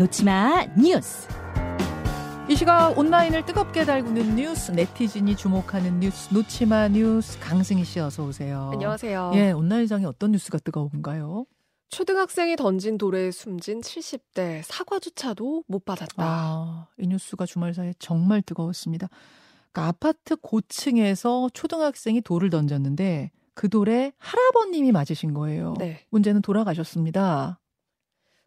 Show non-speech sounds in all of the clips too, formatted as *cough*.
놓지마 뉴스. 이 시각 온라인을 뜨겁게 달구는 뉴스, 네티즌이 주목하는 뉴스, 놓지마 뉴스, 강승희 씨 어서 오세요. 안녕하세요. 예, 온라인상에 어떤 뉴스가 뜨거운가요? 초등학생이 던진 돌에 숨진 70대 사과조차도 못 받았다. 아, 이 뉴스가 주말 사이에 정말 뜨거웠습니다. 그러니까 아파트 고층에서 초등학생이 돌을 던졌는데 그 돌에 할아버님이 맞으신 거예요. 네. 문제는 돌아가셨습니다.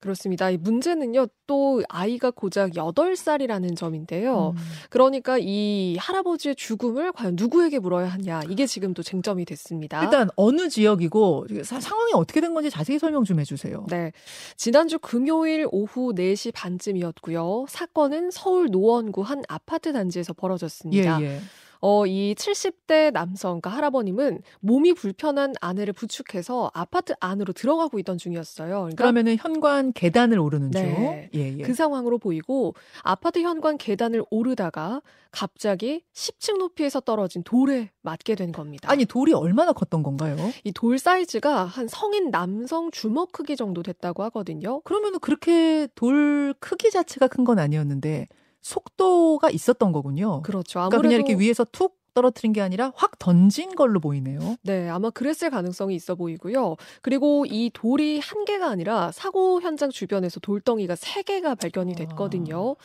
그렇습니다. 이 문제는요, 또 아이가 고작 8살이라는 점인데요. 음. 그러니까 이 할아버지의 죽음을 과연 누구에게 물어야 하냐. 이게 지금 또 쟁점이 됐습니다. 일단 어느 지역이고 사- 상황이 어떻게 된 건지 자세히 설명 좀 해주세요. 네. 지난주 금요일 오후 4시 반쯤이었고요. 사건은 서울 노원구 한 아파트 단지에서 벌어졌습니다. 예, 예. 어, 이 70대 남성, 그러니까 할아버님은 몸이 불편한 아내를 부축해서 아파트 안으로 들어가고 있던 중이었어요. 그러니까 그러면은 현관 계단을 오르는 네. 중. 예, 예. 그 상황으로 보이고 아파트 현관 계단을 오르다가 갑자기 10층 높이에서 떨어진 돌에 맞게 된 겁니다. 아니 돌이 얼마나 컸던 건가요? 이 돌 사이즈가 한 성인 남성 주먹 크기 정도 됐다고 하거든요. 그러면은 그렇게 돌 크기 자체가 큰 건 아니었는데 속도가 있었던 거군요. 그렇죠. 그러니까 아무래도 그냥 이렇게 위에서 툭 떨어뜨린 게 아니라 확 던진 걸로 보이네요. 네, 아마 그랬을 가능성이 있어 보이고요. 그리고 이 돌이 한 개가 아니라 사고 현장 주변에서 돌덩이가 세 개가 발견이 됐거든요.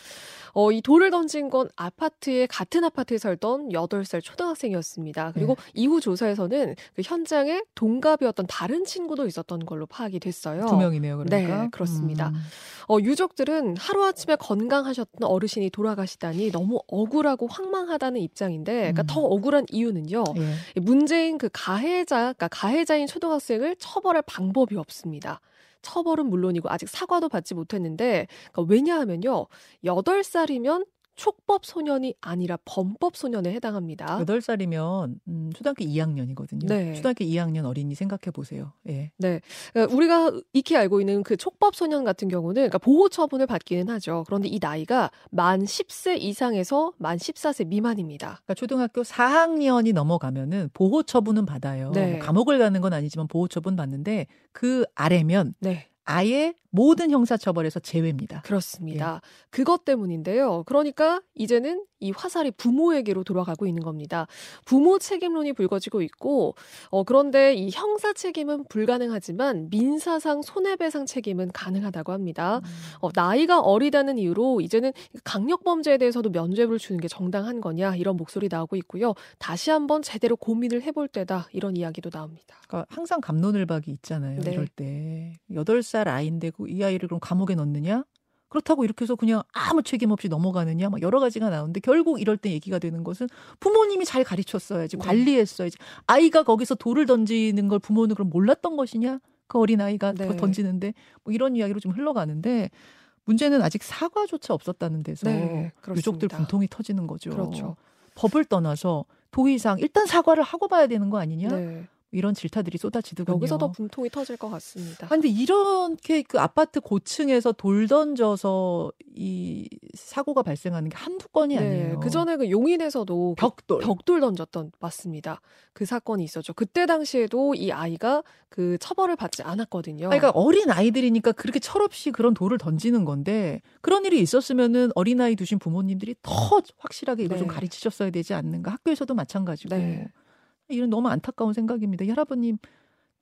어, 이 돌을 던진 건 아파트에 같은 아파트에 살던 8살 초등학생이었습니다. 그리고 이후 조사에서는 그 현장에 동갑이었던 다른 친구도 있었던 걸로 파악이 됐어요. 두 명이네요. 그러니까. 네, 그렇습니다. 음. 어, 유족들은 하루아침에 건강하셨던 어르신이 돌아가시다니 너무 억울하고 황망하다는 입장인데, 그러니까 음. 더 억울한 이유는요. 예. 문제인 그 가해자, 그러니까 가해자인 초등학생을 처벌할 방법이 없습니다. 처벌은 물론이고 아직 사과도 받지 못했는데 그러니까 왜냐하면요. 8살이면 촉법 소년이 아니라 범법 소년에 해당합니다. 8살이면 음, 초등학교 2학년이거든요. 네. 초등학교 2학년 어린이 생각해 보세요. 예. 네. 그러니까 우리가 익히 알고 있는 그 촉법 소년 같은 경우는 그러니까 보호 처분을 받기는 하죠. 그런데 이 나이가 만 10세 이상에서 만 14세 미만입니다. 그러니까 초등학교 4학년이 넘어가면은 보호 처분은 받아요. 네. 뭐 감옥을 가는 건 아니지만 보호 처분 받는데 그 아래면 네. 아예 모든 형사 처벌에서 제외입니다. 그렇습니다. 그것 때문인데요. 그러니까 이제는 이 화살이 부모에게로 돌아가고 있는 겁니다. 부모 책임론이 불거지고 있고, 어, 그런데 이 형사 책임은 불가능하지만 민사상 손해배상 책임은 가능하다고 합니다. 어, 나이가 어리다는 이유로 이제는 강력범죄에 대해서도 면죄부를 주는 게 정당한 거냐 이런 목소리 나오고 있고요. 다시 한번 제대로 고민을 해볼 때다 이런 이야기도 나옵니다. 그러니까 항상 감론을 박이 있잖아요. 네. 이럴 때 8살 아이인데 그이 아이를 그럼 감옥에 넣느냐? 그렇다고 이렇게 해서 그냥 아무 책임 없이 넘어가느냐? 막 여러 가지가 나오는데 결국 이럴 때 얘기가 되는 것은 부모님이 잘 가르쳤어야지, 네. 관리했어야지. 아이가 거기서 돌을 던지는 걸 부모는 그럼 몰랐던 것이냐? 그 어린 아이가 네. 던지는데 뭐 이런 이야기로 좀 흘러가는데 문제는 아직 사과조차 없었다는 데서 네. 유족들 분통이 터지는 거죠. 그렇죠. 법을 떠나서 도 이상 일단 사과를 하고 봐야 되는 거 아니냐? 네. 이런 질타들이 쏟아지더군요. 여기서 더 분통이 터질 것 같습니다. 아, 근데 이렇게 그 아파트 고층에서 돌 던져서 이 사고가 발생하는 게 한두 건이 아니에요. 그 전에 그 용인에서도 그 벽돌. 벽돌 던졌던 맞습니다. 그 사건이 있었죠. 그때 당시에도 이 아이가 그 처벌을 받지 않았거든요. 그러니까 어린 아이들이니까 그렇게 철없이 그런 돌을 던지는 건데 그런 일이 있었으면은 어린 아이 두신 부모님들이 더 확실하게 좀 네. 가르치셨어야 되지 않는가. 학교에서도 마찬가지고. 네. 이런 너무 안타까운 생각입니다. 이 할아버님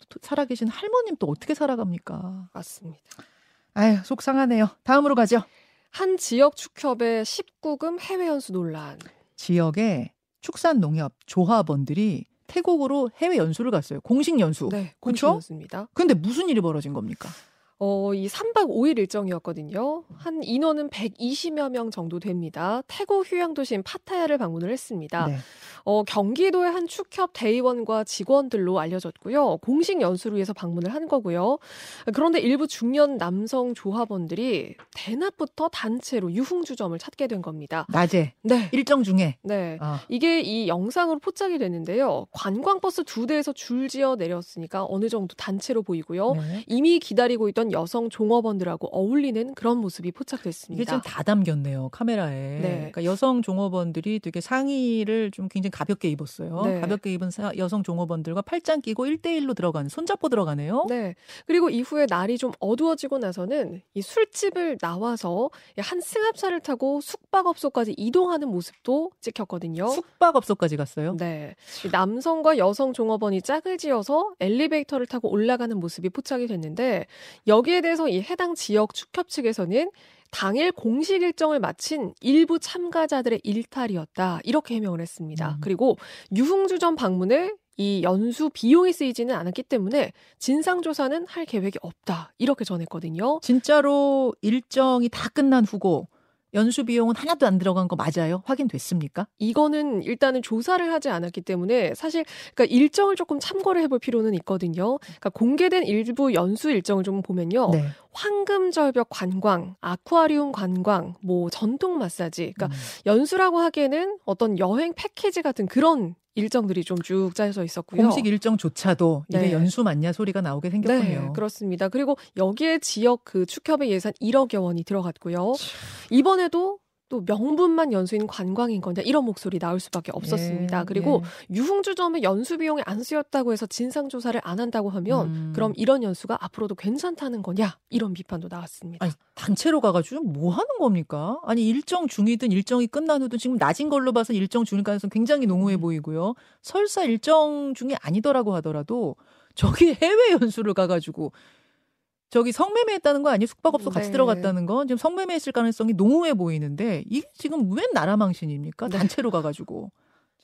또 살아계신 할머님 또 어떻게 살아갑니까? 맞습니다. 아유 속상하네요. 다음으로 가죠. 한 지역 축협의 19금 해외 연수 논란. 지역의 축산 농협 조합원들이 태국으로 해외 연수를 갔어요. 공식 연수. 네, 그쵸? 공식이었습니다. 근데 무슨 일이 벌어진 겁니까? 어, 이 3박 5일 일정이었거든요. 한 인원은 120여 명 정도 됩니다. 태국 휴양 도시인 파타야를 방문을 했습니다. 네. 어, 경기도의 한 축협 대의원과 직원들로 알려졌고요. 공식 연수를 위해서 방문을 한 거고요. 그런데 일부 중년 남성 조합원들이 대낮부터 단체로 유흥주점을 찾게 된 겁니다. 낮에 네. 일정 중에 네. 아, 이게 이 영상으로 포착이 됐는데요. 관광버스 두 대에서 줄지어 내렸으니까 어느 정도 단체로 보이고요. 네. 이미 기다리고 있던 여성 종업원들하고 어울리는 그런 모습이 포착됐습니다. 이게 좀 다 담겼네요 카메라에. 네. 그러니까 여성 종업원들이 되게 상의를 좀 굉장히 가볍게 입었어요. 네. 가볍게 입은 사- 여성 종업원들과 팔짱 끼고 1대1로 들어가는 손잡고 들어가네요. 네. 그리고 이후에 날이 좀 어두워지고 나서는 이 술집을 나와서 한 승합차를 타고 숙박업소까지 이동하는 모습도 찍혔거든요. 숙박업소까지 갔어요. 네. 이 남성과 여성 종업원이 짝을 지어서 엘리베이터를 타고 올라가는 모습이 포착이 됐는데 여기에 대해서 이 해당 지역 축협 측에서는 당일 공식 일정을 마친 일부 참가자들의 일탈이었다. 이렇게 해명을 했습니다. 음. 그리고 유흥주 점 방문을 이 연수 비용이 쓰이지는 않았기 때문에 진상조사는 할 계획이 없다. 이렇게 전했거든요. 진짜로 일정이 다 끝난 후고 연수 비용은 하나도 안 들어간 거 맞아요? 확인됐습니까? 이거는 일단은 조사를 하지 않았기 때문에 사실 그러니까 일정을 조금 참고를 해볼 필요는 있거든요. 그러니까 공개된 일부 연수 일정을 좀 보면요. 네. 황금절벽 관광, 아쿠아리움 관광, 뭐 전통 마사지, 그러니까 음. 연수라고 하기에는 어떤 여행 패키지 같은 그런 일정들이 좀 쭉 짜여져 있었고요. 공식 일정조차도 이게 네. 연수 맞냐 소리가 나오게 생겼군요. 네, 그렇습니다. 그리고 여기에 지역 그 축협의 예산 1억여 원이 들어갔고요. 이번에도 또 명분만 연수인 관광인 거냐 이런 목소리 나올 수밖에 없었습니다. 예, 그리고 예. 유흥주점의 연수 비용이 안 쓰였다고 해서 진상 조사를 안 한다고 하면 음. 그럼 이런 연수가 앞으로도 괜찮다는 거냐 이런 비판도 나왔습니다. 아니 단체로 가가지고 뭐 하는 겁니까? 아니 일정 중이든 일정이 끝난 후든 지금 낮은 걸로 봐서 일정 중일 가능성 굉장히 농후해 음. 보이고요. 설사 일정 중이 아니더라고 하더라도 저기 해외 연수를 가가지고 저기 성매매했다는 거 아니에요? 숙박업소 같이 네. 들어갔다는 건 지금 성매매했을 가능성이 농후해 보이는데 이게 지금 웬 나라 망신입니까? 네. 단체로 가가지고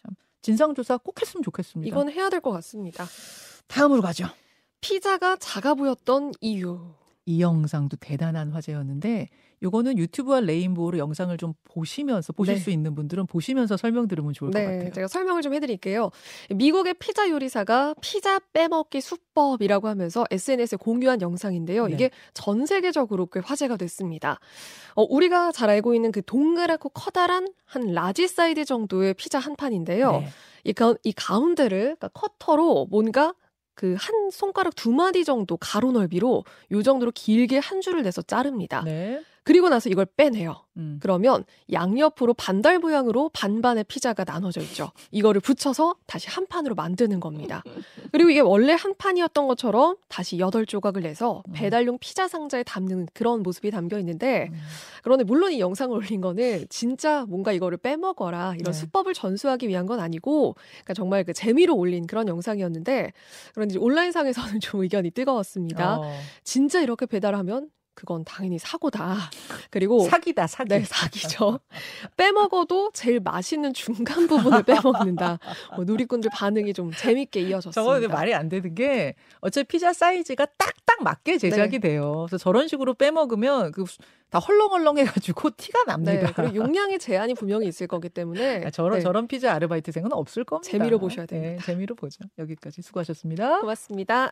참 진상 조사 꼭 했으면 좋겠습니다. 이건 해야 될 것 같습니다. 다음으로 가죠. 피자가 작아 보였던 이유. 이 영상도 대단한 화제였는데 요거는 유튜브와 레인보우로 영상을 좀 보시면서 보실 네. 수 있는 분들은 보시면서 설명 들으면 좋을 것 네, 같아요. 제가 설명을 좀 해드릴게요. 미국의 피자 요리사가 피자 빼먹기 수법이라고 하면서 SNS에 공유한 영상인데요. 네. 이게 전 세계적으로 꽤 화제가 됐습니다. 어, 우리가 잘 알고 있는 그 동그랗고 커다란 한 라지 사이즈 정도의 피자 한 판인데요. 네. 이, 가, 이 가운데를 그러니까 커터로 뭔가 그한 손가락 두 마디 정도 가로 넓이로 요 정도로 길게 한 줄을 내서 자릅니다. 네. 그리고 나서 이걸 빼내요. 음. 그러면 양옆으로 반달 모양으로 반반의 피자가 나눠져 있죠. 이거를 붙여서 다시 한 판으로 만드는 겁니다. 그리고 이게 원래 한 판이었던 것처럼 다시 여덟 조각을 내서 음. 배달용 피자 상자에 담는 그런 모습이 담겨 있는데 음. 그런데 물론 이 영상을 올린 거는 진짜 뭔가 이거를 빼먹어라 이런 네. 수법을 전수하기 위한 건 아니고 그러니까 정말 그 재미로 올린 그런 영상이었는데 그런데 이제 온라인상에서는 *laughs* 좀 의견이 뜨거웠습니다. 어. 진짜 이렇게 배달하면 그건 당연히 사고다. *laughs* 그리고 사기다 사기. 네, 사기죠. 빼먹어도 제일 맛있는 중간 부분을 빼먹는다. 뭐 누리꾼들 반응이 좀 재밌게 이어졌습니다. 저거 말이 안 되는 게 어차피 피자 사이즈가 딱딱 맞게 제작이 돼요. 그래서 저런 식으로 빼먹으면 그 다 헐렁헐렁해가지고 *laughs* 티가 납니다. 네, 그리고 용량의 제한이 분명히 있을 거기 때문에 아, 저런 네, 저런 피자 아르바이트생은 없을 겁니다. 재미로 보셔야 네, 됩니다. 재미로 보죠. 여기까지 수고하셨습니다. 고맙습니다.